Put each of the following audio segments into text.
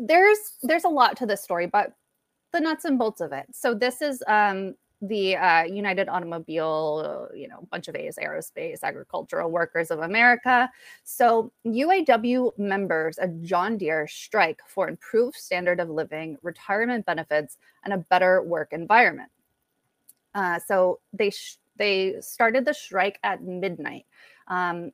there's there's a lot to this story, but the nuts and bolts of it. So this is um, the uh, United Automobile, you know, bunch of A's, aerospace, agricultural workers of America. So UAW members at John Deere strike for improved standard of living, retirement benefits, and a better work environment. Uh, so they sh- they started the strike at midnight um,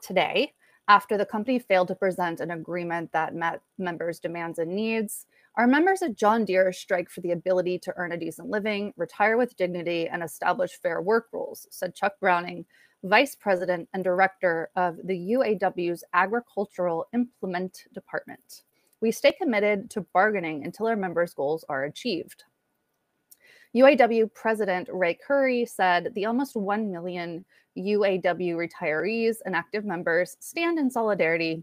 today after the company failed to present an agreement that met members' demands and needs. Our members at John Deere strike for the ability to earn a decent living, retire with dignity, and establish fair work rules, said Chuck Browning, Vice President and Director of the UAW's Agricultural Implement Department. We stay committed to bargaining until our members' goals are achieved. UAW President Ray Curry said the almost 1 million UAW retirees and active members stand in solidarity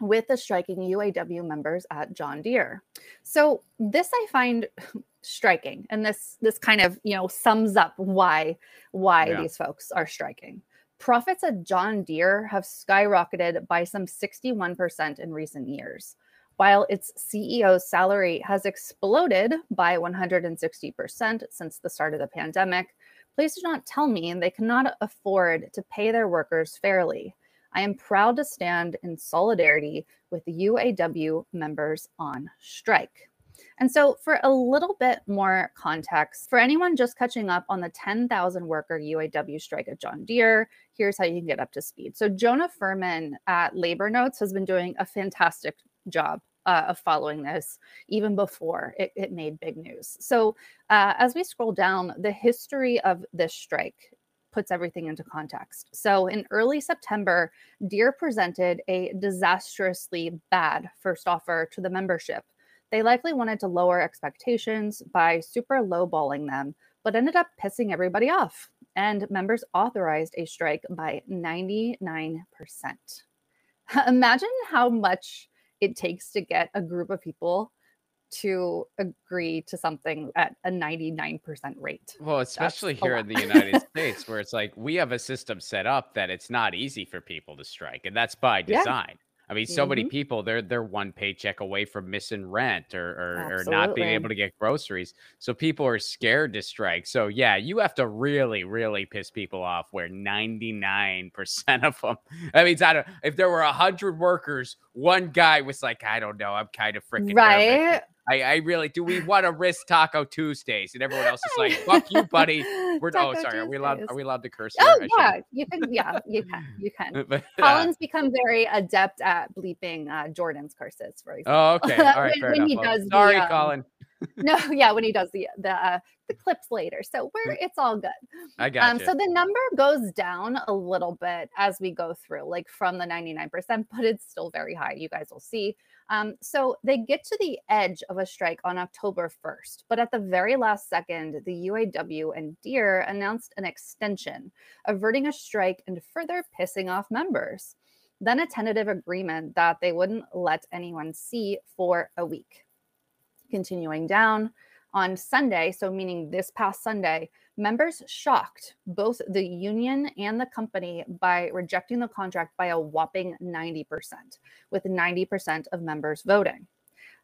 with the striking UAW members at John Deere. So this I find striking and this this kind of, you know, sums up why why yeah. these folks are striking. Profits at John Deere have skyrocketed by some 61% in recent years, while its CEO's salary has exploded by 160% since the start of the pandemic. Please do not tell me they cannot afford to pay their workers fairly. I am proud to stand in solidarity with the UAW members on strike. And so, for a little bit more context, for anyone just catching up on the 10,000 worker UAW strike at John Deere, here's how you can get up to speed. So, Jonah Furman at Labor Notes has been doing a fantastic job uh, of following this even before it, it made big news. So, uh, as we scroll down, the history of this strike puts everything into context. So, in early September, Deere presented a disastrously bad first offer to the membership. They likely wanted to lower expectations by super lowballing them, but ended up pissing everybody off. And members authorized a strike by 99%. Imagine how much it takes to get a group of people to agree to something at a 99% rate. Well, especially That's here in the United States, where it's like we have a system set up that it's not easy for people to strike, and that's by design. Yeah. I mean, so mm-hmm. many people they're they're one paycheck away from missing rent or or, or, not being able to get groceries. So people are scared to strike. So yeah, you have to really, really piss people off. Where ninety nine percent of them, I mean, I don't, if there were hundred workers, one guy was like, I don't know, I'm kind of freaking right. I, I really do. We want to risk Taco Tuesdays, and everyone else is like, "Fuck you, buddy." We're oh, sorry. Are we allowed? Are we allowed to curse? Oh here? yeah, you can. Yeah, you can. You can. but, Colin's become very adept at bleeping uh, Jordan's curses, for example. Oh, okay. All right. when, when he does. Sorry, the, um, Colin. no, yeah, when he does the the uh, the clips later. So we're it's all good. I got um, you. So the number goes down a little bit as we go through, like from the 99%, but it's still very high. You guys will see. Um, so they get to the edge of a strike on October 1st, but at the very last second, the UAW and Deere announced an extension, averting a strike and further pissing off members. Then a tentative agreement that they wouldn't let anyone see for a week. Continuing down, on Sunday, so meaning this past Sunday, members shocked both the union and the company by rejecting the contract by a whopping 90%, with 90% of members voting.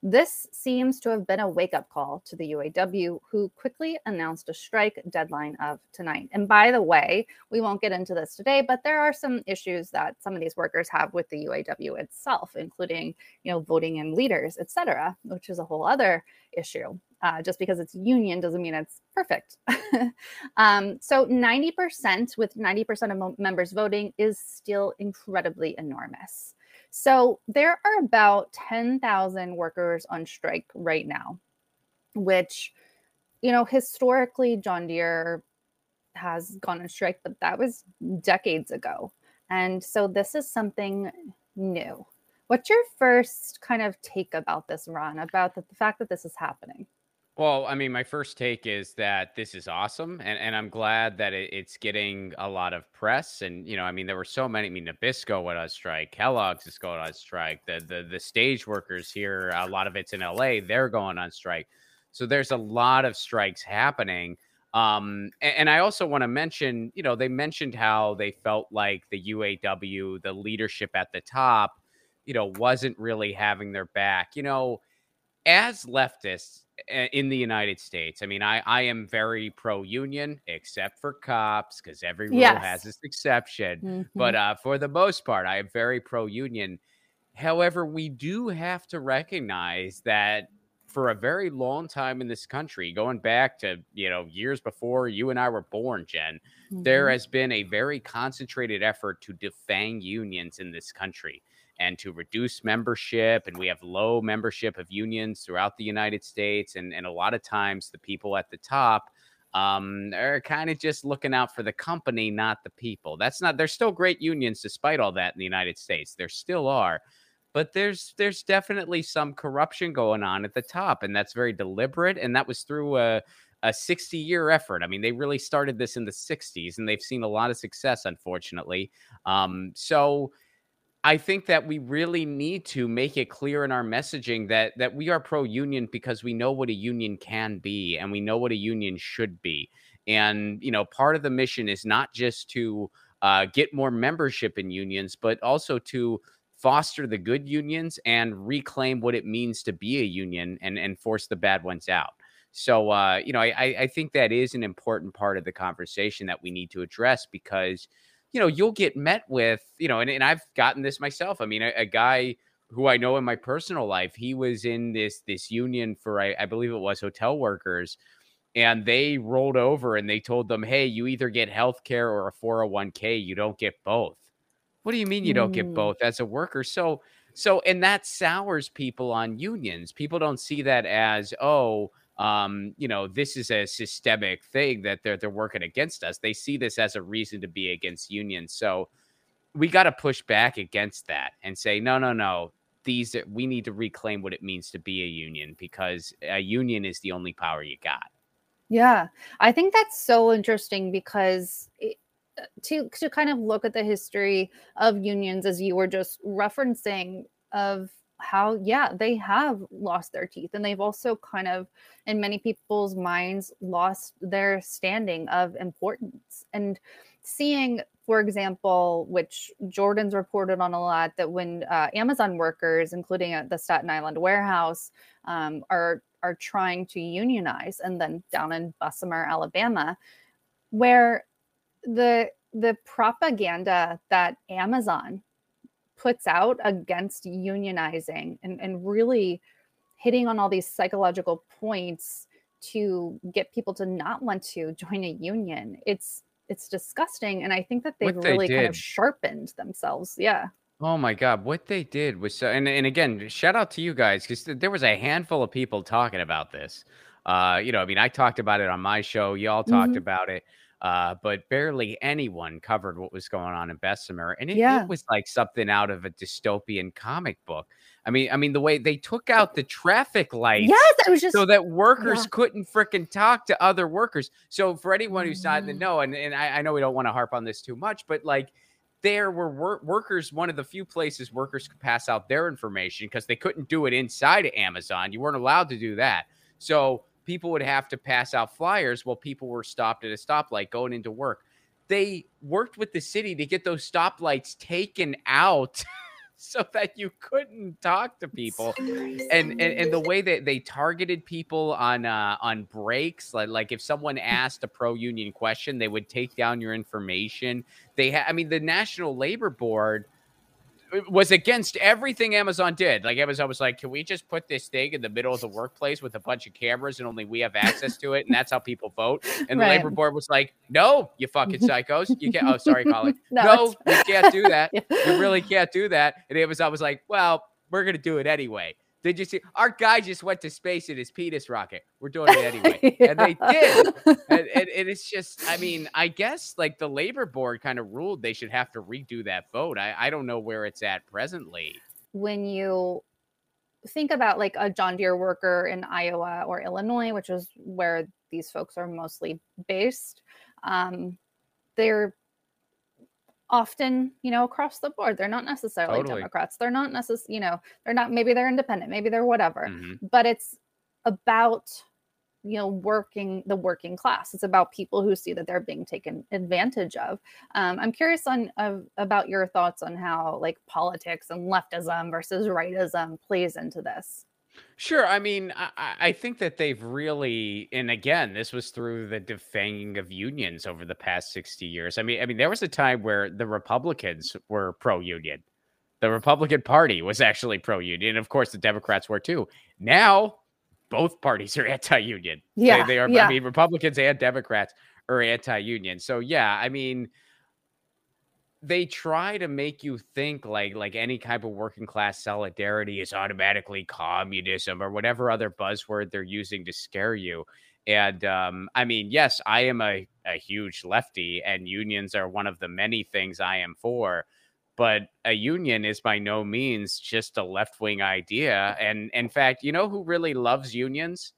This seems to have been a wake up call to the UAW, who quickly announced a strike deadline of tonight. And by the way, we won't get into this today, but there are some issues that some of these workers have with the UAW itself, including, you know, voting in leaders, et cetera, which is a whole other issue. Uh, just because it's union doesn't mean it's perfect. um, so 90% with 90% of members voting is still incredibly enormous. So there are about 10,000 workers on strike right now, which, you know, historically, John Deere has gone on strike, but that was decades ago. And so this is something new. What's your first kind of take about this, Ron, about the, the fact that this is happening? Well, I mean, my first take is that this is awesome, and, and I'm glad that it, it's getting a lot of press. And you know, I mean, there were so many. I mean, Nabisco went on strike, Kellogg's is going on strike. The the the stage workers here, a lot of it's in LA, they're going on strike. So there's a lot of strikes happening. Um, and, and I also want to mention, you know, they mentioned how they felt like the UAW, the leadership at the top, you know, wasn't really having their back. You know, as leftists eh, in the United States, I mean, I, I am very pro union, except for cops, because every rule yes. has its exception. Mm-hmm. But uh, for the most part, I am very pro union. However, we do have to recognize that for a very long time in this country, going back to, you know, years before you and I were born, Jen, mm-hmm. there has been a very concentrated effort to defang unions in this country and to reduce membership. And we have low membership of unions throughout the United States. And, and a lot of times the people at the top um, are kind of just looking out for the company, not the people. That's not, there's still great unions despite all that in the United States. There still are but there's there's definitely some corruption going on at the top and that's very deliberate and that was through a a 60 year effort. I mean, they really started this in the 60s and they've seen a lot of success, unfortunately. Um, so I think that we really need to make it clear in our messaging that that we are pro union because we know what a union can be and we know what a union should be. And you know, part of the mission is not just to uh, get more membership in unions, but also to foster the good unions and reclaim what it means to be a union and, and force the bad ones out. So, uh, you know, I, I think that is an important part of the conversation that we need to address because, you know, you'll get met with, you know, and, and I've gotten this myself. I mean, a, a guy who I know in my personal life, he was in this this union for I, I believe it was hotel workers, and they rolled over and they told them, "Hey, you either get health care or a 401k. You don't get both." What do you mean you don't get mm. both as a worker? So so and that sours people on unions. People don't see that as, oh, um, you know, this is a systemic thing that they're they're working against us. They see this as a reason to be against unions. So we got to push back against that and say, no, no, no. These we need to reclaim what it means to be a union because a union is the only power you got. Yeah, I think that's so interesting because it, to to kind of look at the history of unions as you were just referencing of how yeah they have lost their teeth and they've also kind of in many people's minds lost their standing of importance. And seeing for example which jordan's reported on a lot that when uh, amazon workers including at the staten island warehouse um, are are trying to unionize and then down in bessemer alabama where the the propaganda that Amazon puts out against unionizing and, and really hitting on all these psychological points to get people to not want to join a union. It's it's disgusting. And I think that they've they really did. kind of sharpened themselves. Yeah. Oh my God. What they did was so, and, and again, shout out to you guys because there was a handful of people talking about this. Uh, you know, I mean, I talked about it on my show. Y'all talked mm-hmm. about it uh, but barely anyone covered what was going on in Bessemer, and it, yeah. it, was like something out of a dystopian comic book. I mean, I mean the way they took out the traffic lights, yes, I was just so that workers yeah. couldn't freaking talk to other workers. So for anyone who's not in the mm. know, and, and I, I know we don't want to harp on this too much, but like there were wor- workers one of the few places workers could pass out their information because they couldn't do it inside of amazon you weren't allowed to do that so people would have to pass out flyers while people were stopped at a stoplight going into work. They worked with the city to get those stoplights taken out so that you couldn't talk to people. And, and and the way that they targeted people on uh, on breaks, like like if someone asked a pro union question, they would take down your information. They had, I mean, the National Labor Board was against everything Amazon did. Like Amazon was like, "Can we just put this thing in the middle of the workplace with a bunch of cameras and only we have access to it, and that's how people vote?" And the labor board was like, "No, you fucking psychos, you can't." Oh, sorry, Colin. no, no you can't do that. yeah. You really can't do that. And Amazon was like, "Well, we're gonna do it anyway." Did you see? Our guy just went to space in his penis rocket. We're doing it anyway. yeah. And they did. And, and, and, it's just, I mean, I guess like the labor board kind of ruled they should have to redo that vote. I, I don't know where it's at presently. When you think about like a John Deere worker in Iowa or Illinois, which is where these folks are mostly based, um, they're often, you know, across the board. They're not necessarily totally. Democrats. They're not necessarily, you know, they're not, maybe they're independent, maybe they're whatever. Mm-hmm. But it's about you know working the working class it's about people who see that they're being taken advantage of um, i'm curious on uh, about your thoughts on how like politics and leftism versus rightism plays into this Sure. I mean, I, I think that they've really, and again, this was through the defanging of unions over the past 60 years. I mean, I mean, there was a time where the Republicans were pro-union. The Republican Party was actually pro-union. Of course, the Democrats were too. Now both parties are anti-union. Yeah, they, they are. Yeah. I mean, Republicans and Democrats are anti-union. So yeah, I mean, they try to make you think like like any type of working class solidarity is automatically communism or whatever other buzzword they're using to scare you. And um, I mean, yes, I am a, a huge lefty, and unions are one of the many things I am for but a union is by no means just a left wing idea. And in fact, you know who really loves unions?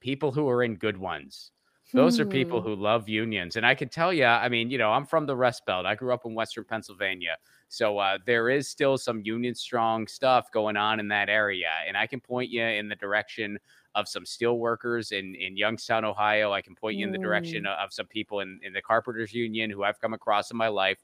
People who are in good ones. Those are people Hmm. who love unions. And I can tell you, I mean, you know, I'm from the Rust Belt. I grew up in Western Pennsylvania. So uh, there is still some union strong stuff going on in that area. And I can point you in the direction of some steel workers in, in Youngstown, Ohio. I can point you in the direction Mm. of some people in, in the Carpenters Union who I've come across in my life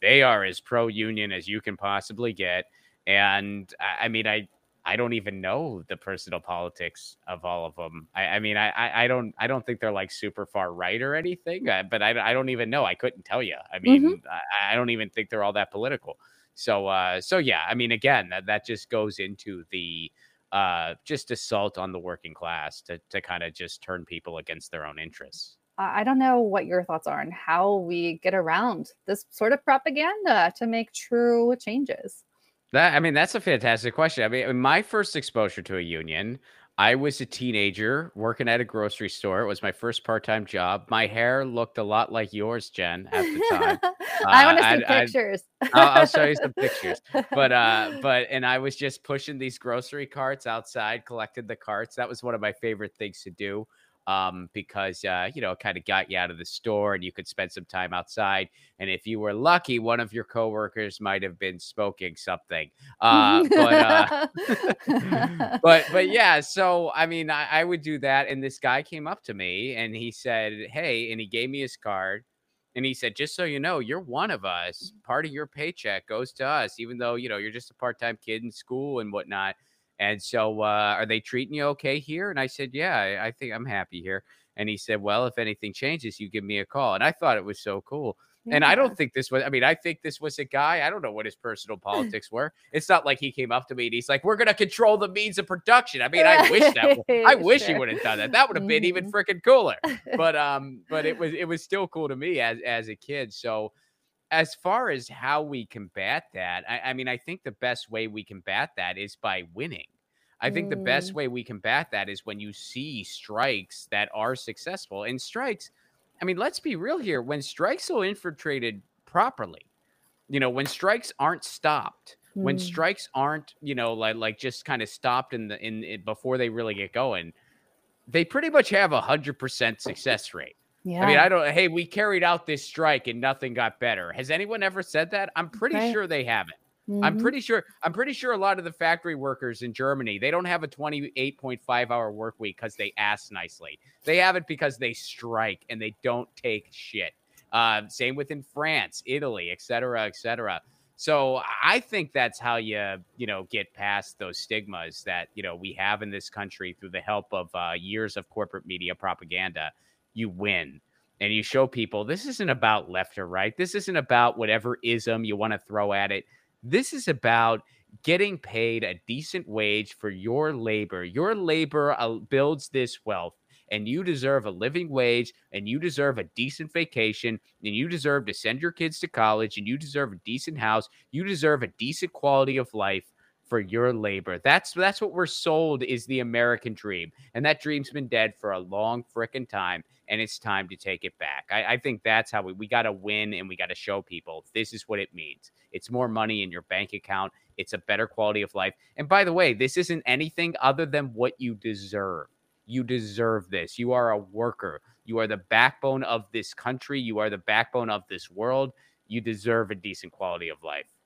they are as pro union as you can possibly get. And I, I mean, I I don't even know the personal politics of all of them. I, I mean, I, I don't I don't think they're like super far right or anything, uh, but I, I don't even know. I couldn't tell you. I mean, I, I don't even think they're all that political. So uh, so yeah, I mean, again, that that just goes into the uh just assault on the working class to to kind of just turn people against their own interests. I don't know what your thoughts are on how we get around this sort of propaganda to make true changes. That I mean, that's a fantastic question. I mean, my first exposure to a union, I was a teenager working at a grocery store. It was my first part-time job. My hair looked a lot like yours, Jen, at the time. I Uh, want to see I'd- pictures. I'll, I'll show you some pictures. But uh, but and I was just pushing these grocery carts outside, collected the carts. That was one of my favorite things to do. Um, because uh, you know, it kind of got you out of the store and you could spend some time outside. And if you were lucky, one of your coworkers might have been smoking something. Uh, but uh, but but yeah, so I mean, I, I would do that, and this guy came up to me and he said, "Hey," and he gave me his card, and he said, "Just so you know, you're one of us. Part of your paycheck goes to us, even though you know you're just a part-time kid in school and whatnot." And so, uh, are they treating you okay here? And I said, "Yeah, I, I think I'm happy here." And he said, "Well, if anything changes, you give me a call." And I thought it was so cool. And I don't think this was, I mean, I think this was a guy. I don't know what his personal politics were. It's not like he came up to me and he's like, we're going to control the means of production. I mean, I wish that, I wish he would have done that. That would have been even freaking cooler. But, um, but it was, it was still cool to me as, as a kid. So, as far as how we combat that, I, I mean, I think the best way we combat that is by winning. I think the best Mm. way we combat that is when you see strikes that are successful. And strikes, I mean, let's be real here. When strikes are infiltrated properly, you know, when strikes aren't stopped, when Mm. strikes aren't, you know, like like just kind of stopped in the in, in before they really get going, they pretty much have a hundred percent success rate. Yeah. I mean, I don't. Hey, we carried out this strike and nothing got better. Has anyone ever said that? I'm pretty Right. sure they haven't. I'm Mhm. pretty sure. I'm pretty sure a lot of the factory workers in Germany they don't have a 28.5 hour work week because they ask nicely. They have it because they strike and they don't take shit. Uh, same within France, Italy, et cetera, et cetera. So I think that's how you you know get past those stigmas that you know we have in this country through the help of uh, years of corporate media propaganda. You win and you show people this isn't about left or right. This isn't about whatever ism you want to throw at it. This is about getting paid a decent wage for your labor. Your labor uh, builds this wealth, and you deserve a living wage, and you deserve a decent vacation, and you deserve to send your kids to college, and you deserve a decent house. You deserve a decent quality of life for your labor. That's that's what we're sold is the American dream, and that dream's been dead for a long frickin' time, and it's time to take it back. I, I think that's how we we got to win, and we got to show people this is what it means. It's more money in your bank account. It's a better quality of life. And by the way, this isn't anything other than what you deserve. You deserve this. You are a worker. You are the backbone of this country. You are the backbone of this world. You deserve a decent quality of life.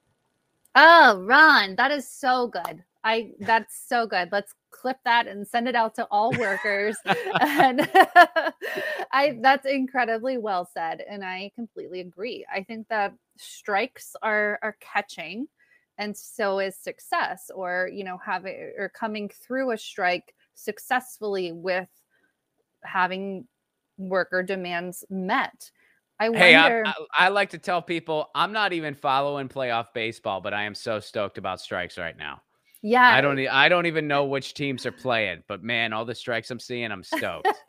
Oh, Ron, that is so good. I that's so good. Let's clip that and send it out to all workers. and I that's incredibly well said. And I completely agree. I think that strikes are are catching and so is success or you know having or coming through a strike successfully with having worker demands met I hey. I, I, I, like to tell people I'm not even following playoff baseball, but I am so stoked about strikes right now. Yeah, I don't. I don't even know which teams are playing, but man, all the strikes I'm seeing, I'm stoked.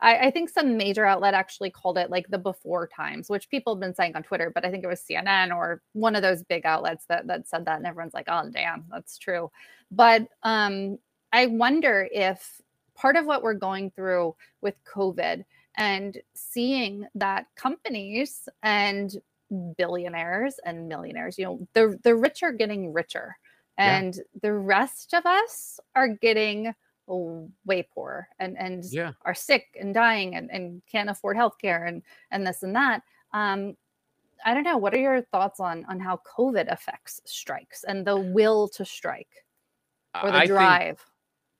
I, I, think some major outlet actually called it like the before times, which people have been saying on Twitter, but I think it was CNN or one of those big outlets that that said that, and everyone's like, "Oh, damn, that's true." But um, I wonder if part of what we're going through with COVID and seeing that companies and billionaires and millionaires, you know, the the rich are getting richer and yeah. the rest of us are getting way poorer and and yeah. are sick and dying and, and can't afford health care and and this and that um i don't know what are your thoughts on on how covid affects strikes and the will to strike or the I drive think,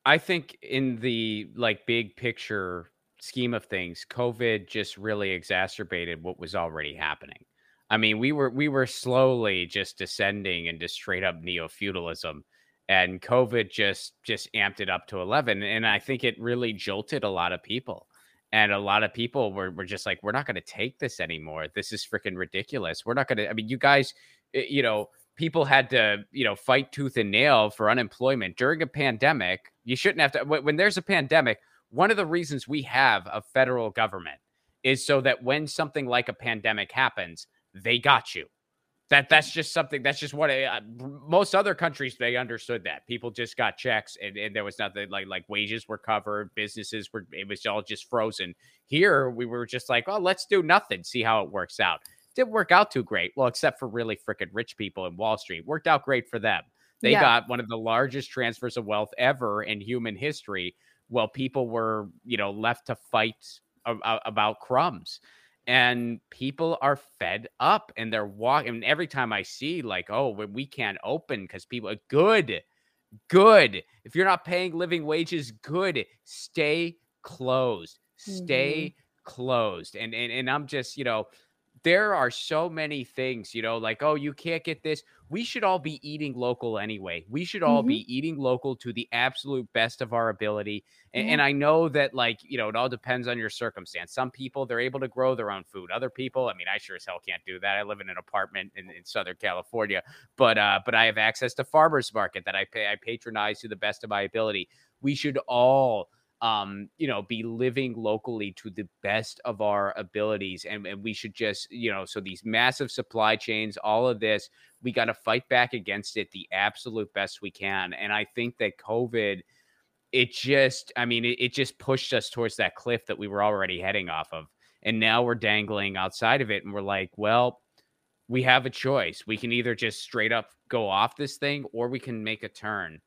i think in the like big picture scheme of things, COVID just really exacerbated what was already happening. I mean, we were we were slowly just descending into straight up neo feudalism, and COVID just just amped it up to eleven. And I think it really jolted a lot of people. And a lot of people were, were just like, we're not going to take this anymore. This is freaking ridiculous. We're not going to. I mean, you guys, eh, you know, people had to, you know, fight tooth and nail for unemployment during a pandemic. You shouldn't have to. When, when there's a pandemic, one of the reasons we have a federal government is so that when something like a pandemic happens, they got you. That that's just something. That's just what uh, most other countries they understood that people just got checks and, and there was nothing like like wages were covered, businesses were it was all just frozen. Here we were just like, oh, let's do nothing, see how it works out. Didn't work out too great. Well, except for really freaking rich people in Wall Street, worked out great for them. They yeah. got one of the largest transfers of wealth ever in human history while people were, you know, left to fight a- about crumbs. And people are fed up and they're walking. And every time I see, like, oh, we can't open because people are good, good. If you're not paying living wages, good. Stay closed. Stay mm-hmm. closed. And, and and I'm just, you know, there are so many things, you know, like, oh, you can't get this we should all be eating local anyway. We should all mm-hmm. be eating local to the absolute best of our ability. And, and, I know that, like, you know, it all depends on your circumstance. Some people, they're able to grow their own food. Other people, I mean, I sure as hell can't do that. I live in an apartment in, in Southern California, but, uh, but I have access to farmers market that I pay, I patronize to the best of my ability. We should all um, you know, be living locally to the best of our abilities. And, and we should just, you know, so these massive supply chains, all of this, we got to fight back against it the absolute best we can. And I think that COVID, it just, I mean, it, it just pushed us towards that cliff that we were already heading off of. And now we're dangling outside of it. And we're like, well, we have a choice. We can either just straight up go off this thing or we can make a turn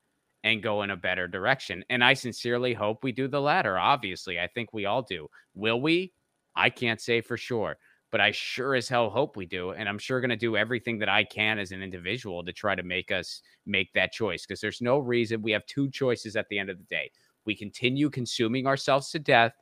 and go in a better direction. And I sincerely hope we do the latter. Obviously, I think we all do. Will we? I can't say for sure, but I sure as hell hope we do. And I'm sure going to do everything that I can as an individual to try to make us make that choice because there's no reason we have two choices at the end of the day. We continue consuming ourselves to death,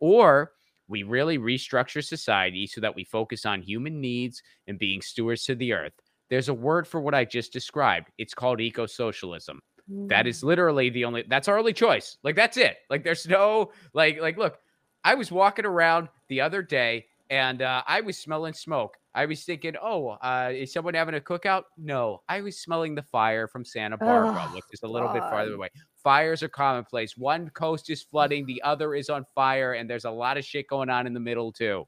or we really restructure society so that we focus on human needs and being stewards to the earth. There's a word for what I just described. It's called eco socialism. That is mm. literally the only that's our only choice. Like that's it. Like there's no like like look, I was walking around the other day and uh, I was smelling smoke. I was thinking, oh, uh, is someone having a cookout? No, I was smelling the fire from Santa Barbara, oh, which is a little God. bit farther away. Fires are commonplace. One coast is flooding, the other is on fire, and there's a lot of shit going on in the middle too.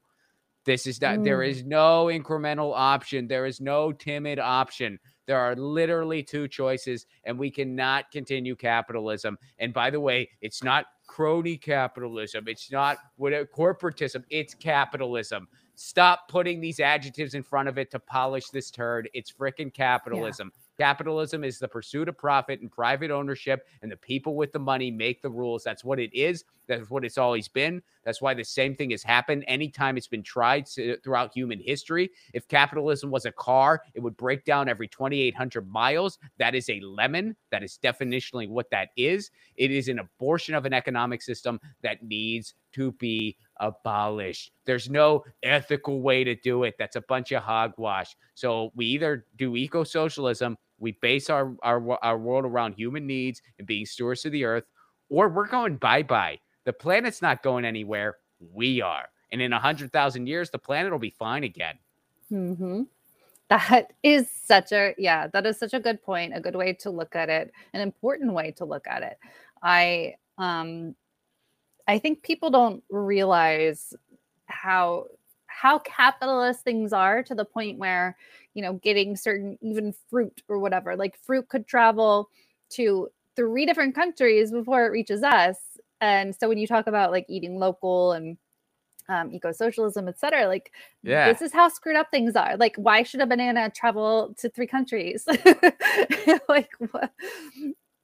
This is not. Mm. There is no incremental option. There is no timid option. There are literally two choices, and we cannot continue capitalism. And by the way, it's not crony capitalism. It's not what uh, corporatism. It's capitalism. Stop putting these adjectives in front of it to polish this turd. It's freaking capitalism. Yeah. Capitalism is the pursuit of profit and private ownership, and the people with the money make the rules. That's what it is. That's what it's always been. That's why the same thing has happened anytime it's been tried uh, throughout human history. If capitalism was a car, it would break down every 2,800 miles. That is a lemon. That is definitionally what that is. It is an abortion of an economic system that needs to be abolished. There's no ethical way to do it. That's a bunch of hogwash. So we either do eco socialism, we base our, our, our world around human needs and being stewards of the earth, or we're going bye bye. The planet's not going anywhere. We are. And in a 100,000 years, the planet will be fine again. Mm-hmm. That is such a, yeah, that is such a good point, a good way to look at it, an important way to look at it. I, um, I think people don't realize how how capitalist things are to the point where you know getting certain even fruit or whatever like fruit could travel to three different countries before it reaches us and so when you talk about like eating local and um, eco-socialism etc like yeah this is how screwed up things are like why should a banana travel to three countries like what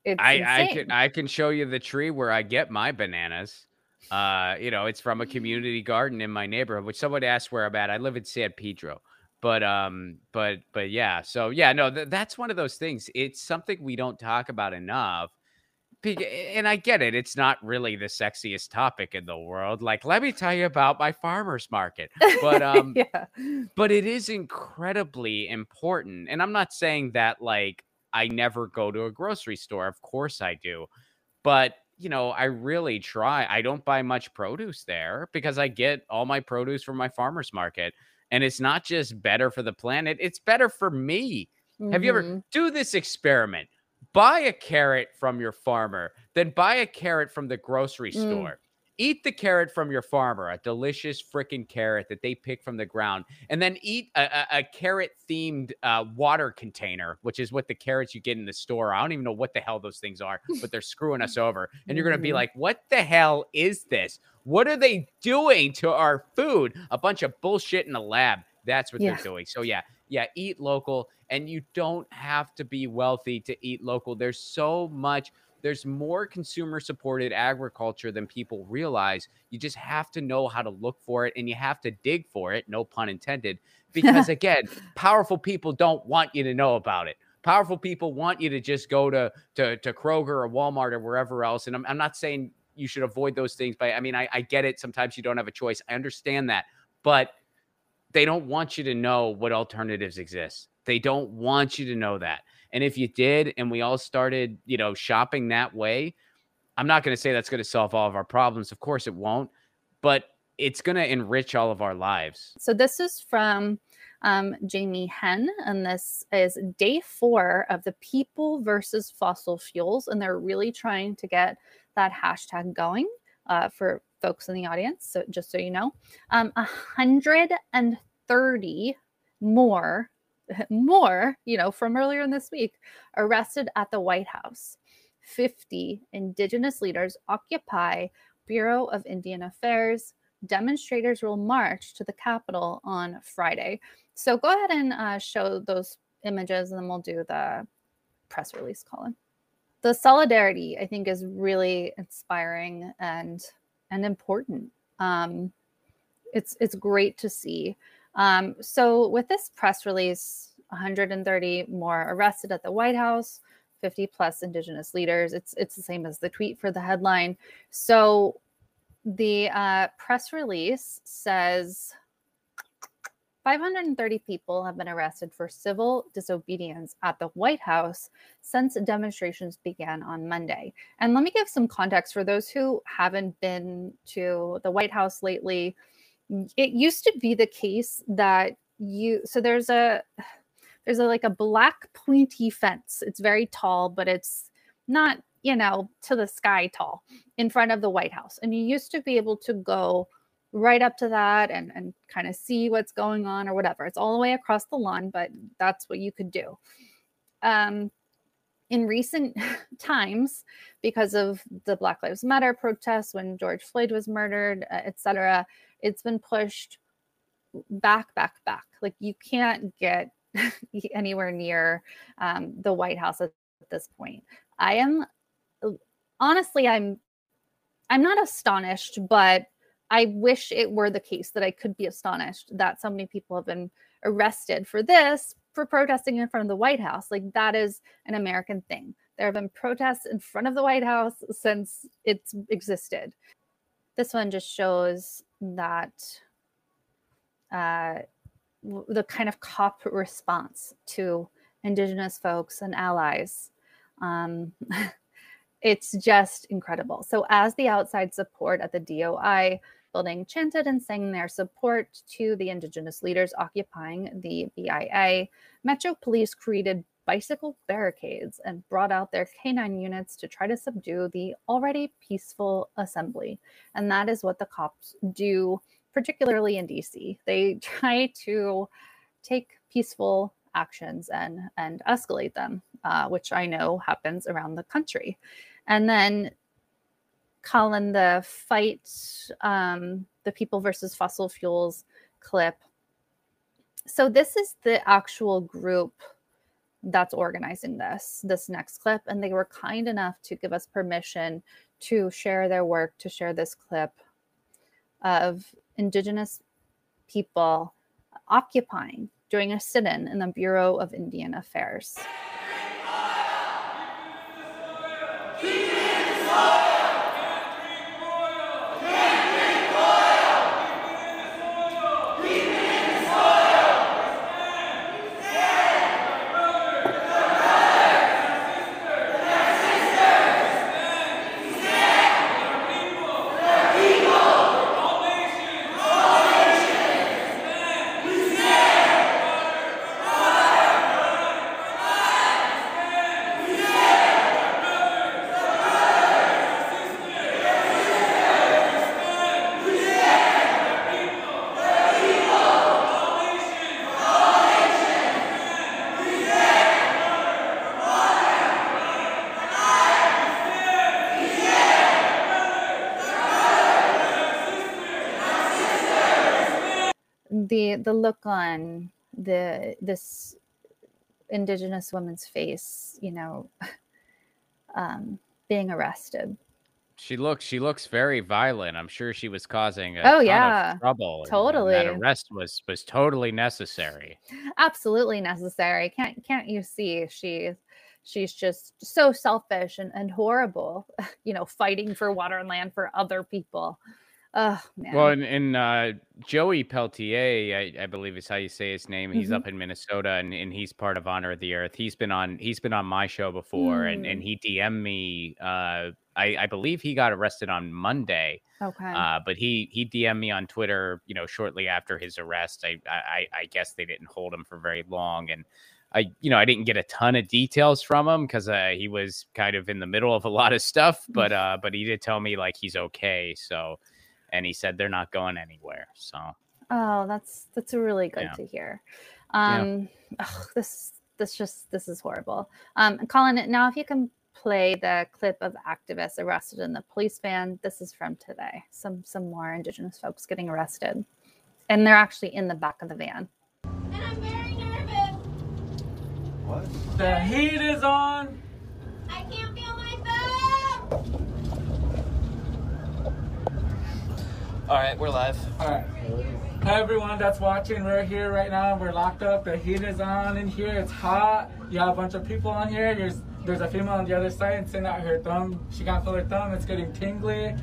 it's I, I can I can show you the tree where I get my bananas. Uh, you know, it's from a community garden in my neighborhood, which someone asked where I'm at. I live in San Pedro. But um, but but yeah, so yeah, no, th- that's one of those things. It's something we don't talk about enough. And I get it. It's not really the sexiest topic in the world. Like, let me tell you about my farmer's market. But um, yeah. but it is incredibly important. And I'm not saying that like I never go to a grocery store. Of course I do. But, you know, I really try. I don't buy much produce there because I get all my produce from my farmer's market. And it's not just better for the planet, it's better for me. Mm-hmm. Have you ever mm-hmm. do this experiment? Buy a carrot from your farmer, then buy a carrot from the grocery mm. store eat the carrot from your farmer, a delicious freaking carrot that they pick from the ground, and then eat a, a, a carrot themed uh, water container, which is what the carrots you get in the store. I don't even know what the hell those things are, but they're screwing us over. And you're going to be mm-hmm. like, what the hell is this? What are they doing to our food? A bunch of bullshit in a lab. That's what yeah. they're doing. So, yeah, yeah, eat local. And you don't have to be wealthy to eat local. There's so much there's more consumer supported agriculture than people realize. You just have to know how to look for it and you have to dig for it, no pun intended, because again, powerful people don't want you to know about it. Powerful people want you to just go to to, to Kroger or Walmart or wherever else. And I'm, I'm not saying you should avoid those things, but I mean, I, I get it. Sometimes you don't have a choice. I understand that. But they don't want you to know what alternatives exist. They don't want you to know that. And if you did, and we all started, you know, shopping that way, I'm not going to say that's going to solve all of our problems. Of course, it won't, but it's going to enrich all of our lives. So this is from um, Jamie Henn, and this is day four of the People versus Fossil Fuels, and they're really trying to get that hashtag going uh, for folks in the audience. So just so you know, um, 130 more more, you know, from earlier in this week, arrested at the White House. 50 indigenous leaders occupy Bureau of Indian Affairs. Demonstrators will march to the Capitol on Friday. So go ahead and uh, show those images and then we'll do the press release, Colin. The solidarity, I think, is really inspiring and and important. Um, it's it's great to see. Um, so with this press release, 130 more arrested at the White House, 50 plus indigenous leaders. It's it's the same as the tweet for the headline. So the uh, press release says 530 people have been arrested for civil disobedience at the White House since demonstrations began on Monday. And let me give some context for those who haven't been to the White House lately it used to be the case that you so there's a there's a like a black pointy fence. It's very tall but it's not you know to the sky tall in front of the white house. And you used to be able to go right up to that and and kind of see what's going on or whatever. It's all the way across the lawn but that's what you could do. Um in recent times because of the black lives matter protests when george floyd was murdered uh, etc it's been pushed back, back, back. Like you can't get anywhere near um, the White House at this point. I am honestly, I'm I'm not astonished, but I wish it were the case that I could be astonished that so many people have been arrested for this for protesting in front of the White House. Like that is an American thing. There have been protests in front of the White House since it's existed. This one just shows that uh, the kind of cop response to Indigenous folks and allies. Um, it's just incredible. So, as the outside support at the DOI building chanted and sang their support to the Indigenous leaders occupying the BIA, Metro Police created bicycle barricades and brought out their canine units to try to subdue the already peaceful assembly. And that is what the cops do, particularly in DC. They try to take peaceful actions and and escalate them, uh, which I know happens around the country. And then Colin, the fight, um, the people versus fossil fuels clip. So this is the actual group that's organizing this this next clip and they were kind enough to give us permission to share their work to share this clip of indigenous people occupying during a sit-in in the bureau of indian affairs the look on the this indigenous woman's face you know um being arrested. She looks she looks very violent. I'm sure she was causing oh yeah. trouble totally and, and that arrest was was totally necessary. Absolutely necessary. Can't can't you see she she's just so selfish and, and horrible you know fighting for water and land for other people Oh man. Well, and, in uh, Joey Peltier, I, I, believe is how you say his name. He's mm-hmm. up in Minnesota, and, and he's part of Honor of the Earth. He's been on he's been on my show before, mm. and and mm. he DM'd me. Uh, I, I believe he got arrested on Monday. Okay. Uh, but he he DM'd me on Twitter, you know, shortly after his arrest. I I, I guess they didn't hold him for very long, and I, you know, I didn't get a ton of details from him because uh, he was kind of in the middle of a lot of stuff. But uh, but he did tell me like he's okay. So and he said they're not going anywhere. So oh, that's that's really good yeah. to hear. Um, yeah. ugh, this this just this is horrible. Um, Colin, now if you can play the clip of activists arrested in the police van. This is from today. Some some more Indigenous folks getting arrested, and they're actually in the back of the van. And I'm very nervous. What? The heat is on. I can't feel my phone. All right, we're live. All right. Hi, everyone that's watching. We're here right now. We're locked up. The heat is on in here. It's hot. You have a bunch of people on here. There's there's a female on the other side sitting out her thumb. She can't feel her thumb. It's getting tingly.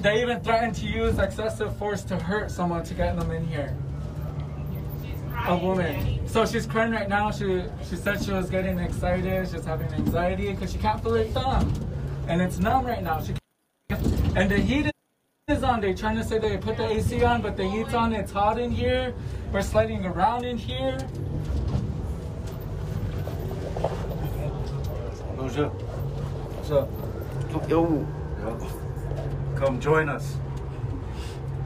They even threatened to use excessive force to hurt someone to get them in here. A woman. So she's crying right now. She she said she was getting excited. She's having anxiety because she can't feel her thumb, and it's numb right now. She and the heat is on. They're trying to say they put the AC on, but the heat's on. It's hot in here. We're sliding around in here. Bonjour. What's up? Yo. Come join us.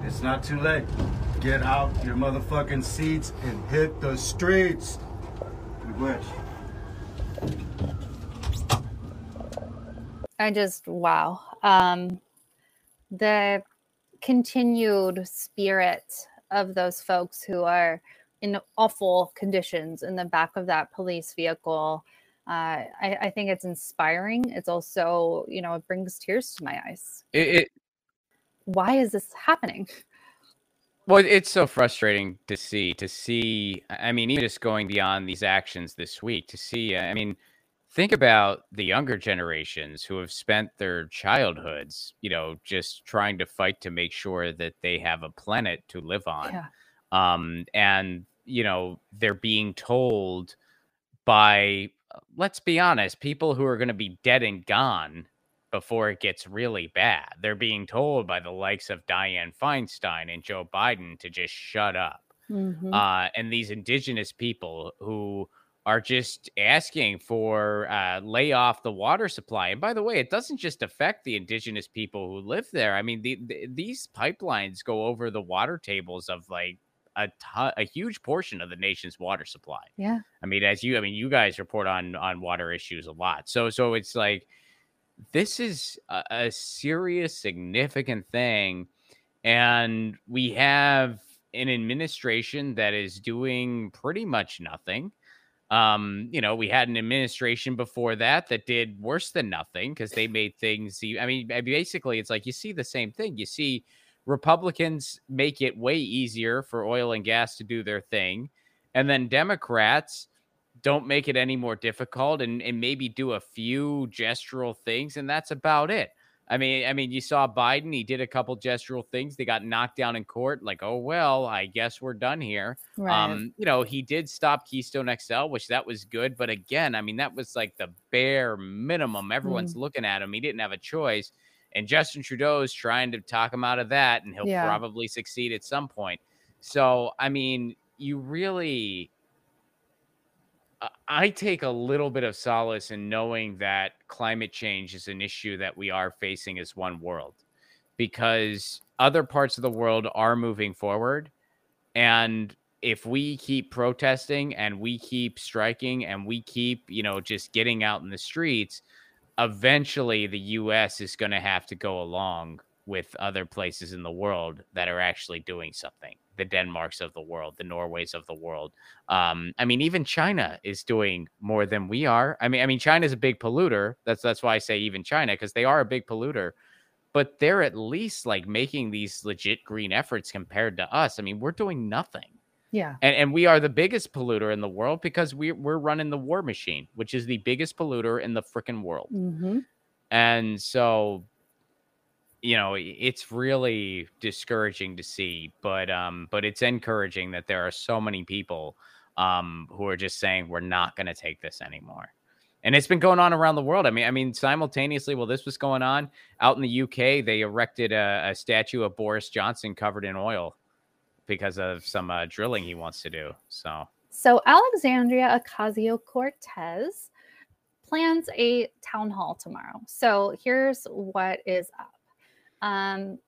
It's not too late. Get out your motherfucking seats and hit the streets. We wish. I just wow. Um the continued spirit of those folks who are in awful conditions in the back of that police vehicle. Uh, I, I, think it's inspiring. It's also, you know, it brings tears to my eyes. It, it, Why is this happening? Well, it's so frustrating to see. To see, I mean, even just going beyond these actions this week, to see, I mean, think about the younger generations who have spent their childhoods, you know, just trying to fight to make sure that they have a planet to live on. Yeah. Um, and, you know, they're being told by, let's be honest, people who are going to be dead and gone before it gets really bad. They're being told by the likes of Dianne Feinstein and Joe Biden to just shut up. Mhm. Uh, and these indigenous people who are just asking for uh, lay off the water supply. And by the way, it doesn't just affect the indigenous people who live there. I mean, the, the, these pipelines go over the water tables of like a ton, a huge portion of the nation's water supply. yeah. I mean, as you, I mean, you guys report on on water issues a lot. So, so it's like this is a, a serious, significant thing, and we have an administration that is doing pretty much nothing. Um, you know, we had an administration before that that did worse than nothing because they made things. I mean, basically, it's like you see the same thing. You see Republicans make it way easier for oil and gas to do their thing, and then Democrats don't make it any more difficult and, and maybe do a few gestural things, and that's about it. I mean, I mean, you saw Biden; he did a couple gestural things. They got knocked down in court. Like, oh well, I guess we're done here. Right. Um, you know, he did stop Keystone XL, which that was good. But again, I mean, that was like the bare minimum. Everyone's looking at him. He didn't have a choice. And Justin Trudeau is trying to talk him out of that, and he'll Yeah. probably succeed at some point. So, I mean, you really. I- take a little bit of solace in knowing that climate change is an issue that we are facing as one world because other parts of the world are moving forward. And if we keep protesting and we keep striking and we keep, you know, just getting out in the streets, eventually the US is going to have to go along with other places in the world that are actually doing something. The Denmarks of the world, the Norways of the world. Um, I mean, even China is doing more than we are. I mean, I mean, China's a big polluter. That's that's why I say even China because they are a big polluter but they're at least like making these legit green efforts compared to us. I mean, we're doing nothing. yeah. And, and we are the biggest polluter in the world because we, we're running the war machine, which is the biggest polluter in the freaking world. hmm And so, you know, it's really discouraging to see, but um, but it's encouraging that there are so many people um who are just saying we're not going to take this anymore. And it's been going on around the world. I mean, I mean, simultaneously, while this was going on out in the UK, they erected a, a statue of Boris Johnson covered in oil because of some uh, drilling he wants to do. So, So Alexandria Ocasio Cortez plans a town hall tomorrow. So here's what is up. Um,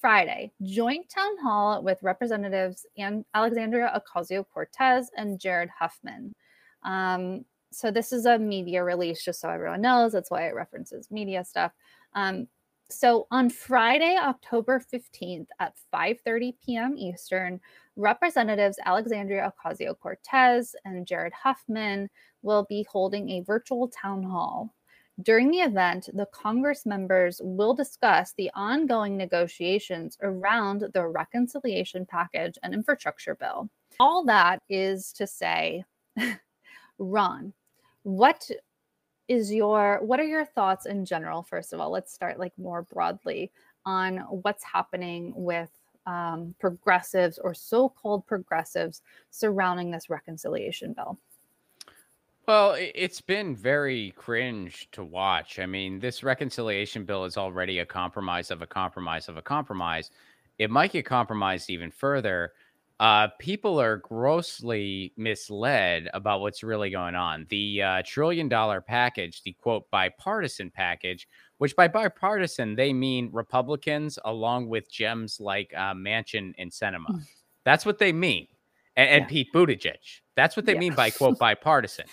Friday, joint town hall with representatives and Alexandria Ocasio Cortez and Jared Huffman. Um, so this is a media release, just so everyone knows. That's why it references media stuff. Um, so on Friday, October 15th at 5:30 p.m. Eastern, Representatives Alexandria Ocasio Cortez and Jared Huffman will be holding a virtual town hall. During the event, the Congress members will discuss the ongoing negotiations around the reconciliation package and infrastructure bill. All that is to say, Ron, what is your what are your thoughts in general first of all let's start like more broadly on what's happening with um, progressives or so-called progressives surrounding this reconciliation bill Well, it's been very cringe to watch. I mean, this reconciliation bill is already a compromise of a compromise of a compromise. It might get compromised even further. Uh, people are grossly misled about what's really going on. The uh, trillion dollar package, the quote bipartisan package, which by bipartisan they mean Republicans along with gems like uh, Manchin and Sinema. That's what they mean. And, and Yeah. Pete Buttigieg. That's what they Yeah. mean by quote bipartisan.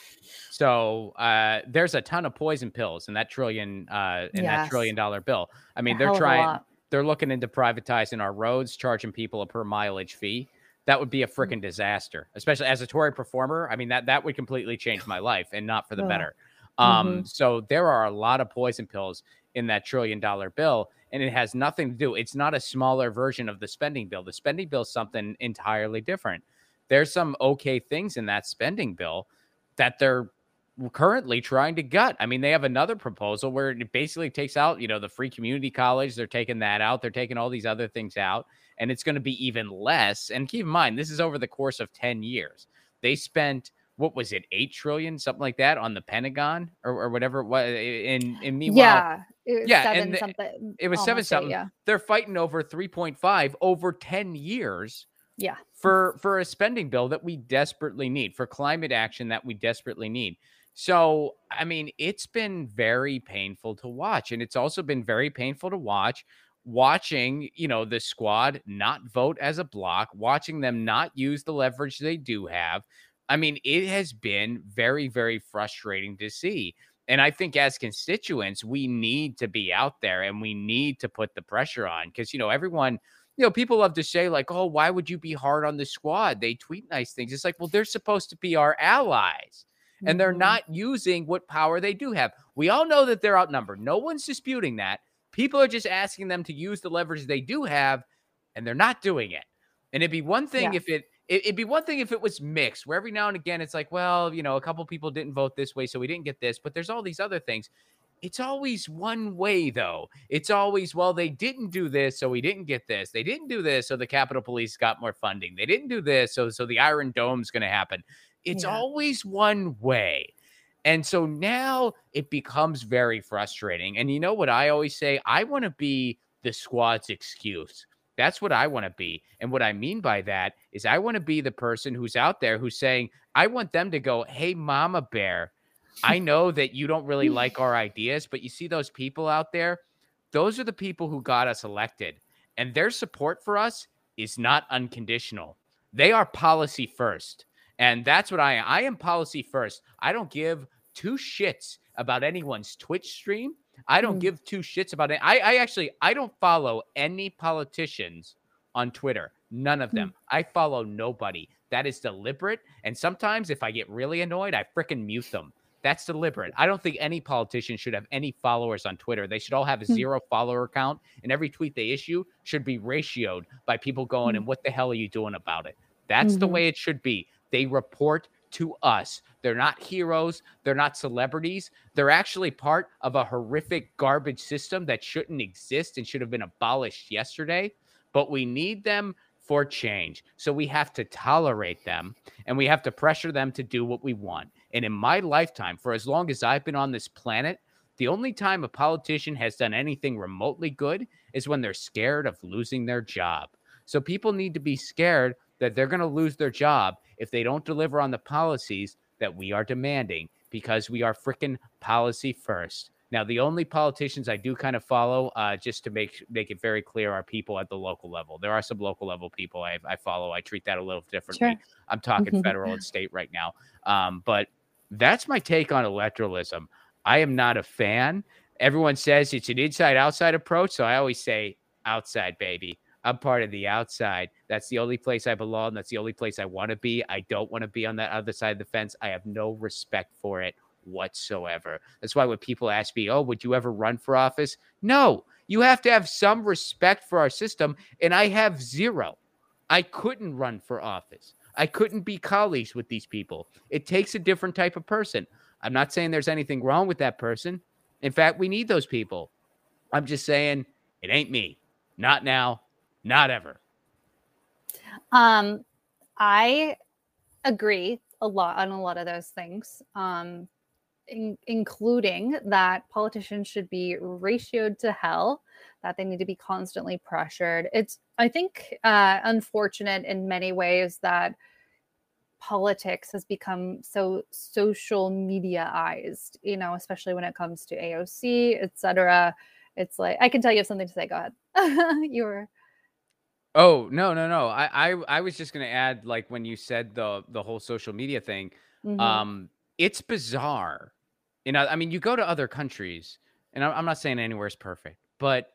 So uh, there's a ton of poison pills in that trillion uh, in that trillion dollar bill. I mean, A they're hell of a trying they're looking into privatizing our roads, charging people a per mileage fee. that would be a freaking disaster, especially as a Tory performer. I mean, that that would completely change my life and not for the Ugh. better. Um, Mhm. so there are a lot of poison pills in that trillion dollar bill, and it has nothing to do. It's not a smaller version of the spending bill. The spending bill is something entirely different. There's some okay things in that spending bill that they're currently trying to gut. I mean, they have another proposal where it basically takes out, you know, the free community college. They're taking that out. They're taking all these other things out, and it's going to be even less. And keep in mind, this is over the course of 10 years. They spent what was it, eight trillion, something like that, on the Pentagon or, or whatever it was. And, and meanwhile, yeah, it was Yeah, seven the- something. it was seven almost eight, something. Yeah, they're fighting over 3.5 over 10 years yeah. for for a spending bill that we desperately need for climate action that we desperately need so i mean it's been very painful to watch and it's also been very painful to watch watching you know the squad not vote as a block watching them not use the leverage they do have i mean it has been very very frustrating to see and i think as constituents we need to be out there and we need to put the pressure on because you know everyone you know, people love to say, like, oh, why would you be hard on the squad? They tweet nice things. It's like, well, they're supposed to be our allies, and they're Mhm. not using what power they do have. We all know that they're outnumbered. No one's disputing that. People are just asking them to use the leverage they do have, and they're not doing it. And it'd be one thing Yeah. if it, it it'd be one thing if it was mixed, where every now and again it's like, well, you know, a couple people didn't vote this way, so we didn't get this, but there's all these other things. It's always one way, though. It's always, well, they didn't do this, so we didn't get this. They didn't do this, so the Capitol Police got more funding. They didn't do this, so so the Iron Dome's going to happen. It's Yeah. always one way. And so now it becomes very frustrating. And you know what I always say? I want to be the squad's excuse. That's what I want to be. And what I mean by that is I want to be the person who's out there who's saying, I want them to go, Hey, Mama Bear, I know that you don't really like our ideas, but you see those people out there? Those are the people who got us elected. And their support for us is not unconditional. They are policy first. And that's what I am. I am policy first. I don't give two shits about anyone's Twitch stream. I don't Mm. give two shits about it. I, I actually I don't follow any politicians on Twitter. None of them. I follow nobody. That is deliberate. And sometimes if I get really annoyed, I freaking mute them. That's deliberate. I don't think any politician should have any followers on Twitter. They should all have a Hmm. zero follower count, and every tweet they issue should be ratioed by people going, Hmm. and what the hell are you doing about it? That's the Mhm. way it should be. They report to us. They're not heroes. They're not celebrities. They're actually part of a horrific garbage system that shouldn't exist and should have been abolished yesterday. But we need them for change. So we have to tolerate them and we have to pressure them to do what we want. And in my lifetime, for as long as I've been on this planet, the only time a politician has done anything remotely good is when they're scared of losing their job. So people need to be scared that they're going to lose their job if they don't deliver on the policies that we are demanding because we are freaking policy first. Now, the only politicians I do kind of follow, uh, just to make make it very clear, are people at the local level. There are some local level people I, I follow. I treat that a little differently. Sure. I'm talking federal and state right now. Um, but that's my take on electoralism. I am not a fan. Everyone says it's an inside outside approach. So I always say outside, baby. I'm part of the outside. That's the only place I belong. That's the only place I want to be. I don't want to be on that other side of the fence. I have no respect for it whatsoever. That's why when people ask me, Oh, would you ever run for office? No, you have to have some respect for our system. And I have zero. I couldn't run for office. I couldn't be colleagues with these people. It takes a different type of person. I'm not saying there's anything wrong with that person. In fact, we need those people. I'm just saying it ain't me. Not now, not ever. Um, I agree a lot on a lot of those things, um, in, including that politicians should be ratioed to hell, that they need to be constantly pressured. It's, I think, uh, unfortunate in many ways that politics has become so social mediaized, you know, especially when it comes to AOC, etc. It's like I can tell you have something to say. Go ahead. you were Oh no, no, no. I, I I was just gonna add, like when you said the the whole social media thing, mhm. um, it's bizarre. You know, I mean, you go to other countries, and I'm I'm not saying anywhere is perfect, but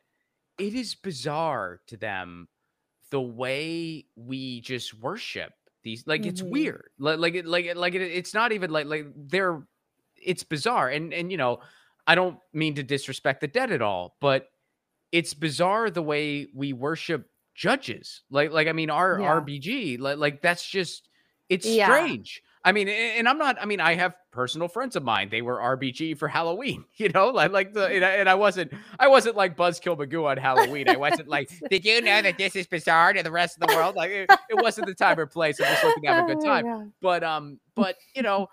it is bizarre to them the way we just worship these like it's Mhm. weird like like like like it, it's not even like like they're it's bizarre and and you know i don't mean to disrespect the dead at all but it's bizarre the way we worship judges like like i mean our Yeah. rbg like like that's just it's Yeah. strange i mean and i'm not i mean i have personal friends of mine they were rbg for halloween you know like like the and I, and I wasn't i wasn't like buzzkill magoo on halloween i wasn't like did you know that this is bizarre to the rest of the world like it, it wasn't the time or place i'm just looking to have a good time but um but you know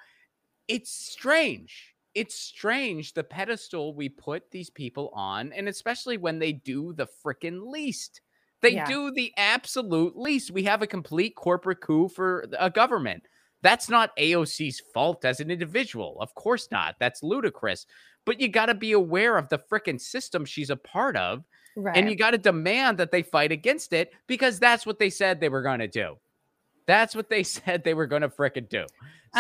it's strange it's strange the pedestal we put these people on and especially when they do the freaking least they Yeah. do the absolute least we have a complete corporate coup for a government that's not aoc's fault as an individual of course not that's ludicrous but you got to be aware of the freaking system she's a part of Right. and you got to demand that they fight against it because that's what they said they were going to do. That's what they said they were going to frickin' do.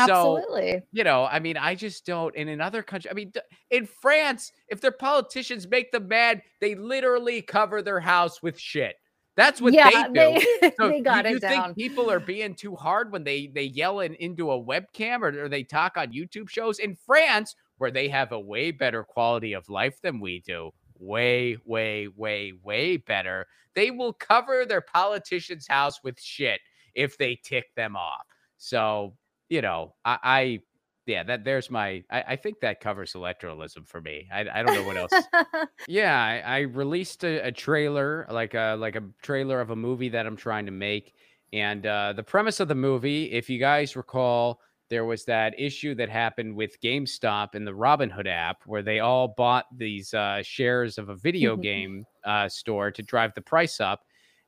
So, Absolutely. you know, I mean, I just don't. And in other countries, I mean, in France, if their politicians make them mad, they literally cover their house with shit. That's what yeah, they do. they, So they got you, you it down. people are being too hard when they they yell in, into a webcam or, or they talk on YouTube shows in France, where they have a way better quality of life than we do, way, way, way, way better. They will cover their politician's house with shit if they tick them off. So you know, I, I yeah, that there's my. I, I think that covers electoralism for me. I, I don't know what else. Yeah, I, I released a, a trailer, like a like a trailer of a movie that I'm trying to make, and uh, the premise of the movie, if you guys recall, there was that issue that happened with GameStop and the Robinhood app, where they all bought these uh, shares of a video game uh, store to drive the price up,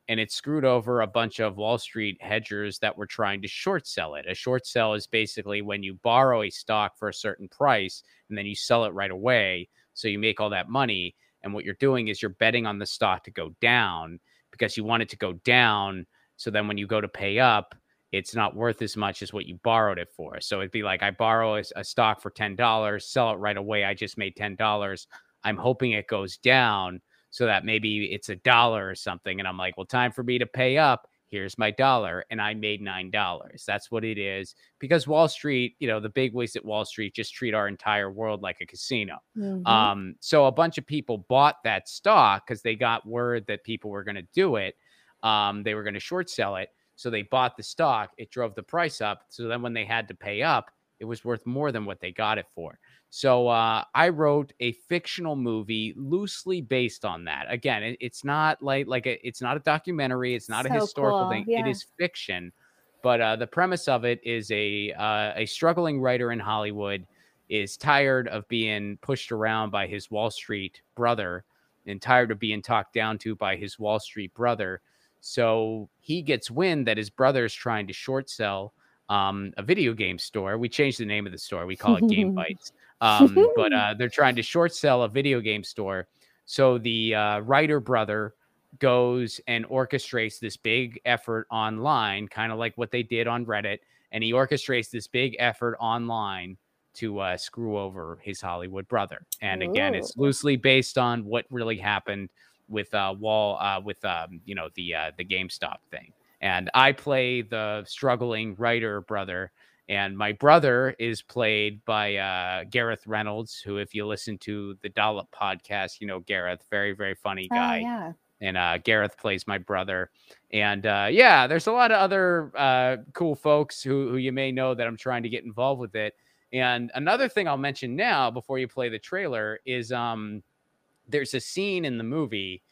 and it screwed over a bunch of Wall Street hedgers that were trying to short sell it. A short sell is basically when you borrow a stock for a certain price and then you sell it right away, so you make all that money and what you're doing is you're betting on the stock to go down because you want it to go down. So then when you go to pay up, it's not worth as much as what you borrowed it for. So it'd be like I borrow a, a stock for $10, sell it right away. I just made $10. I'm hoping it goes down so that maybe it's a dollar or something. And I'm like, well, time for me to pay up. Here's my dollar. And I made $9. That's what it is. Because Wall Street, you know, the big wigs at Wall Street just treat our entire world like a casino. Mhm. Um, so a bunch of people bought that stock because they got word that people were going to do it. Um, they were going to short sell it. So they bought the stock. It drove the price up. So then when they had to pay up, it was worth more than what they got it for. So uh, I wrote a fictional movie loosely based on that. Again, it, it's not like like a, it's not a documentary. It's not a historical cool, thing. yeah. It is fiction. But uh, the premise of it is a uh, a struggling writer in Hollywood is tired of being pushed around by his Wall Street brother and tired of being talked down to by his Wall Street brother. So he gets wind that his brother is trying to short sell um, a video game store. We changed the name of the store. We call it Game Bites. Um, but uh, they're trying to short sell a video game store. So the uh, writer brother goes and orchestrates this big effort online, kind of like what they did on Reddit. And he orchestrates this big effort online to uh, screw over his Hollywood brother. And again, it's loosely based on what really happened with uh, Wall, uh, with um, you know the uh, the GameStop thing. And I play the struggling writer brother, and my brother is played by uh, Gareth Reynolds, who, if you listen to the Dollop podcast, you know Gareth, very very funny Oh, guy yeah. and uh, Gareth plays my brother. And uh, yeah, there's a lot of other uh, cool folks who, who you may know that I'm trying to get involved with it. And another thing I'll mention now before you play the trailer is um, there's a scene in the movie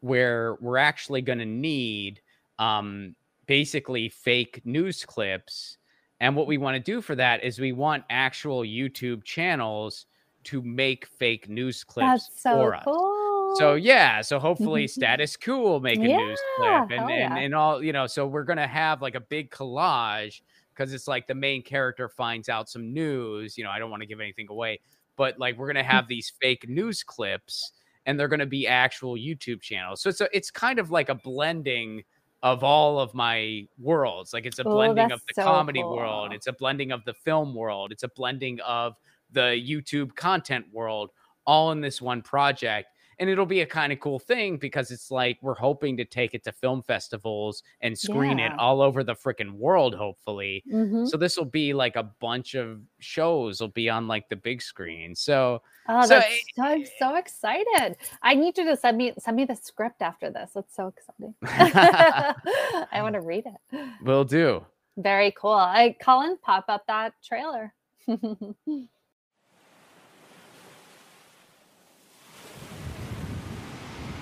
where we're actually going to need um, basically fake news clips. And what we want to do for that is we want actual YouTube channels to make fake news clips That's so for us. cool. So yeah, so hopefully Status Coup will make a news clip and, hell and and all you know, so we're gonna have like a big collage because it's like the main character finds out some news. You know, I don't want to give anything away, but like we're gonna hmm. have these fake news clips and they're gonna be actual YouTube channels. So it's a, it's kind of like a blending of all of my worlds. Like it's a Oh, blending of the so comedy world, it's a blending of the film world, it's a blending of the YouTube content world, all in this one project. And it'll be a kind of cool thing because it's like we're hoping to take it to film festivals and screen it all over the freaking world, hopefully. Mhm. So this will be like a bunch of shows will be on like the big screen. So Oh, So it- so, I'm so excited. I need you to send me send me the script after this. That's so exciting. I want to read it. we'll do. Very cool. I Colin pop up that trailer.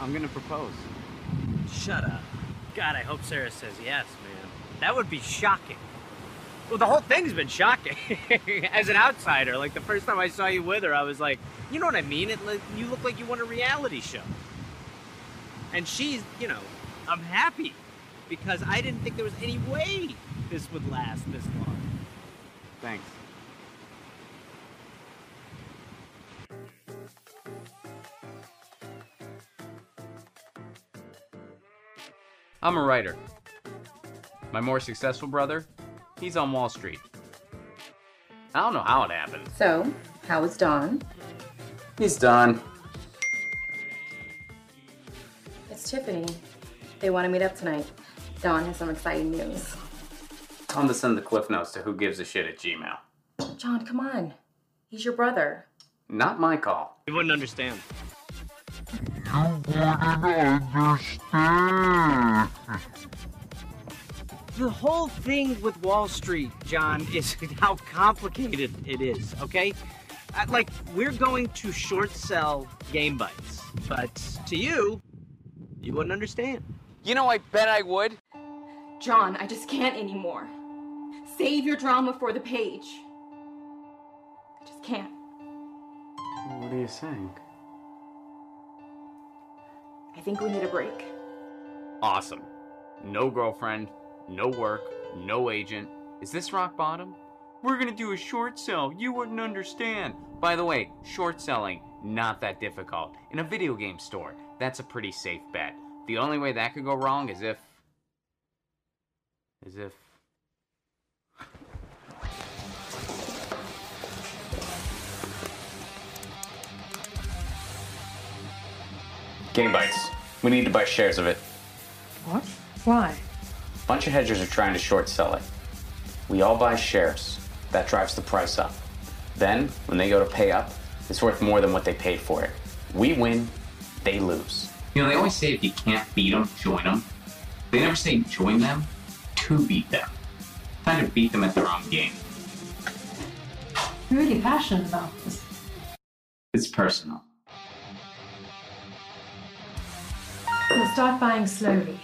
I'm gonna propose. Shut up. God, I hope Sarah says yes, man. That would be shocking. Well, the whole thing's been shocking. As an outsider, like the first time I saw you with her, I was like, you know what I mean? It, like, you look like you want a reality show. And she's, you know, I'm happy because I didn't think there was any way this would last this long. Thanks. I'm a writer. My more successful brother, he's on Wall Street. I don't know how it happened. So, how is Don? He's done. It's Tiffany. They want to meet up tonight. Don has some exciting news. Tell him to send the cliff notes to who gives a shit at Gmail. John, come on. He's your brother. Not my call. He wouldn't understand. You wouldn't understand. The whole thing with Wall Street, John, is how complicated it is, okay? Uh, Like, we're going to short sell Game Bites, but to you, you wouldn't understand. You know, I bet I would. John, I just can't anymore. Save your drama for the page. I just can't. What are you saying? I think we need a break. Awesome. No girlfriend, no work, no agent. Is this rock bottom? We're gonna do a short sell. You wouldn't understand. By the way, short selling, not that difficult. In a video game store, that's a pretty safe bet. The only way that could go wrong is if. is if. Game Bites. We need to buy shares of it. What? Why? Bunch of hedgers are trying to short sell it. We all buy shares. That drives the price up. Then, when they go to pay up, it's worth more than what they paid for it. We win, they lose. You know, they always say if you can't beat them, join them. They never say join them to beat them. Kind of beat them at their own game. You're really passionate about this. It's personal. We'll start buying slowly.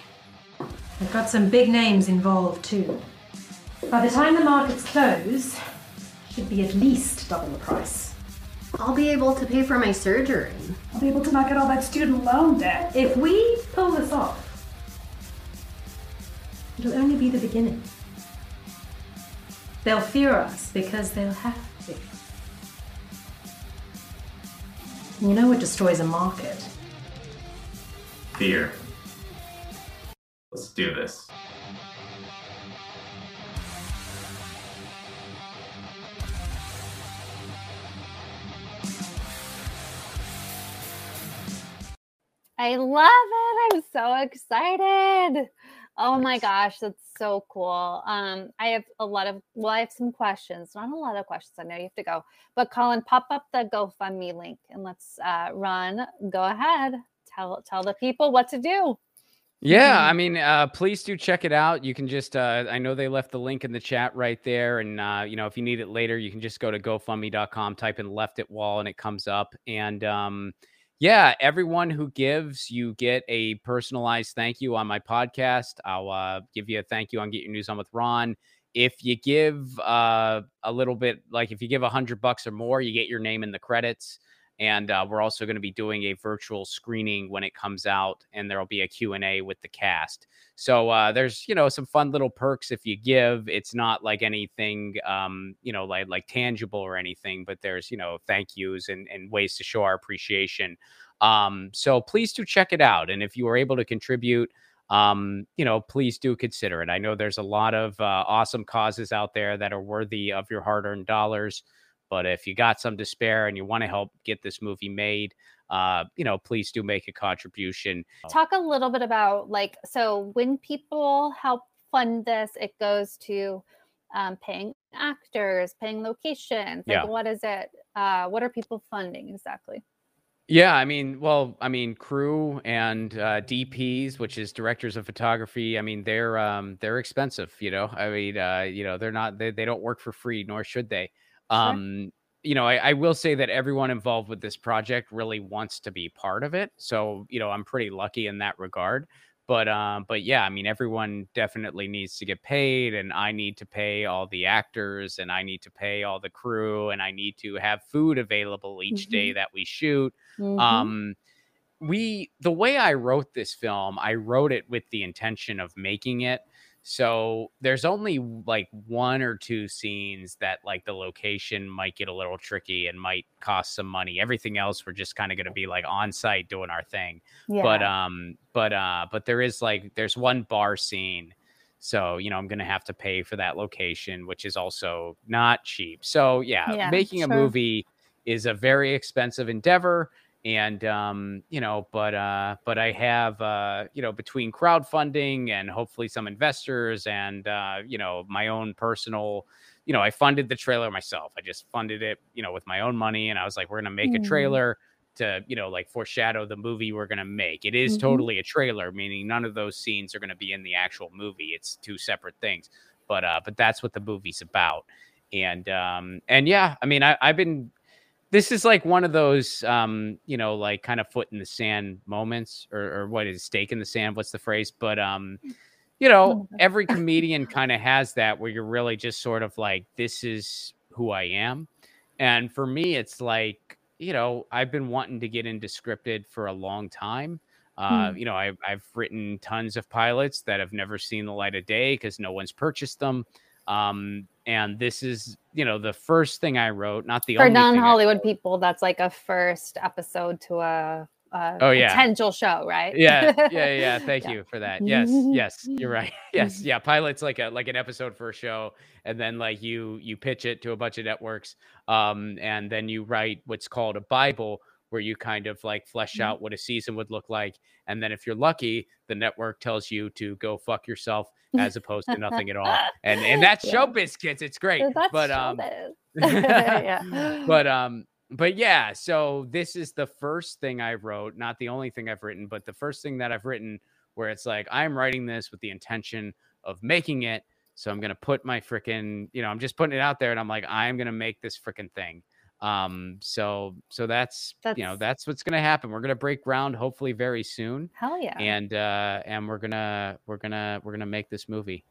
We've got some big names involved too. By the time the markets close, should be at least double the price. I'll be able to pay for my surgery. I'll be able to knock out all that student loan debt. If we pull this off, it'll only be the beginning. They'll fear us because they'll have to. You know what destroys a market? Fear. Let's do this. I love it. I'm so excited. Oh my gosh, that's so cool. Um, I have a lot of well, I have some questions. Not a lot of questions. I know you have to go, but Colin, pop up the GoFundMe link and let's uh, run. Go ahead. Tell tell the people what to do. Yeah, I mean, uh, please do check it out. You can just, uh, I know they left the link in the chat right there. And, uh, you know, if you need it later, you can just go to gofundme.com, type in left it wall, and it comes up. And, um, yeah, everyone who gives, you get a personalized thank you on my podcast. I'll uh, give you a thank you on Get Your News On with Ron. If you give uh, a little bit, like if you give a hundred bucks or more, you get your name in the credits and uh, we're also going to be doing a virtual screening when it comes out and there'll be a q&a with the cast so uh, there's you know some fun little perks if you give it's not like anything um, you know like like tangible or anything but there's you know thank yous and, and ways to show our appreciation um, so please do check it out and if you are able to contribute um, you know, please do consider it. I know there's a lot of uh, awesome causes out there that are worthy of your hard earned dollars. But if you got some to spare and you want to help get this movie made, uh, you know, please do make a contribution. Talk a little bit about like so when people help fund this, it goes to um, paying actors, paying locations. Like Yeah. what is it? Uh, what are people funding exactly? Yeah, I mean, well, I mean, crew and uh, DPs, which is directors of photography. I mean, they're um, they're expensive. You know, I mean, uh, you know, they're not they, they don't work for free, nor should they. Um, you know, I, I will say that everyone involved with this project really wants to be part of it. So, you know, I'm pretty lucky in that regard. But um, but yeah, I mean, everyone definitely needs to get paid, and I need to pay all the actors, and I need to pay all the crew, and I need to have food available each day Mhm. that we shoot. Mhm. Um, we the way I wrote this film, I wrote it with the intention of making it. So there's only like one or two scenes that like the location might get a little tricky and might cost some money. Everything else we're just kind of going to be like on site doing our thing. But um but uh but there is like there's one bar scene. So, you know, I'm going to have to pay for that location, which is also not cheap. So, yeah, Yeah, making a movie is a very expensive endeavor and um you know but uh but i have uh you know between crowdfunding and hopefully some investors and uh you know my own personal you know i funded the trailer myself i just funded it you know with my own money and i was like we're gonna make a Mm. trailer to you know like foreshadow the movie we're gonna make it is Mhm. totally a trailer meaning none of those scenes are gonna be in the actual movie it's two separate things but uh but that's what the movie's about and um and yeah i mean I, i've been this is like one of those um you know like kind of foot in the sand moments or, or what is stake in the sand what's the phrase? But um you know every comedian kind of has that where you're really just sort of like this is who i am. And for me it's like you know i've been wanting to get into scripted for a long time. Uh, Hmm. you know I've, I've written tons of pilots that have never seen the light of day because no one's purchased them. Um, and this is you know the first thing i wrote not the For only thing non-Hollywood people, that's like a first episode to a, a Oh, yeah. potential show, right? yeah. Yeah yeah thank Yeah. you for that. Yes yes. You're right. Yes. Yeah pilot's like a like an episode for a show and then like you you pitch it to a bunch of networks um and then you write what's called a bible where you kind of like flesh Mhm. out what a season would look like and then if you're lucky the network tells you to go fuck yourself as opposed to nothing at all and and that's Yeah. showbiz kids it's great That's but um. Yeah. but um but yeah so this is the first thing i wrote not the only thing i've written but the first thing that i've written where it's like i'm writing this with the intention of making it so i'm gonna put my freaking you know i'm just putting it out there and i'm like i'm gonna make this freaking thing um so so that's, you know That's- that's what's gonna happen we're gonna break ground hopefully very soon Hell yeah. and uh and we're gonna we're gonna we're gonna make this movie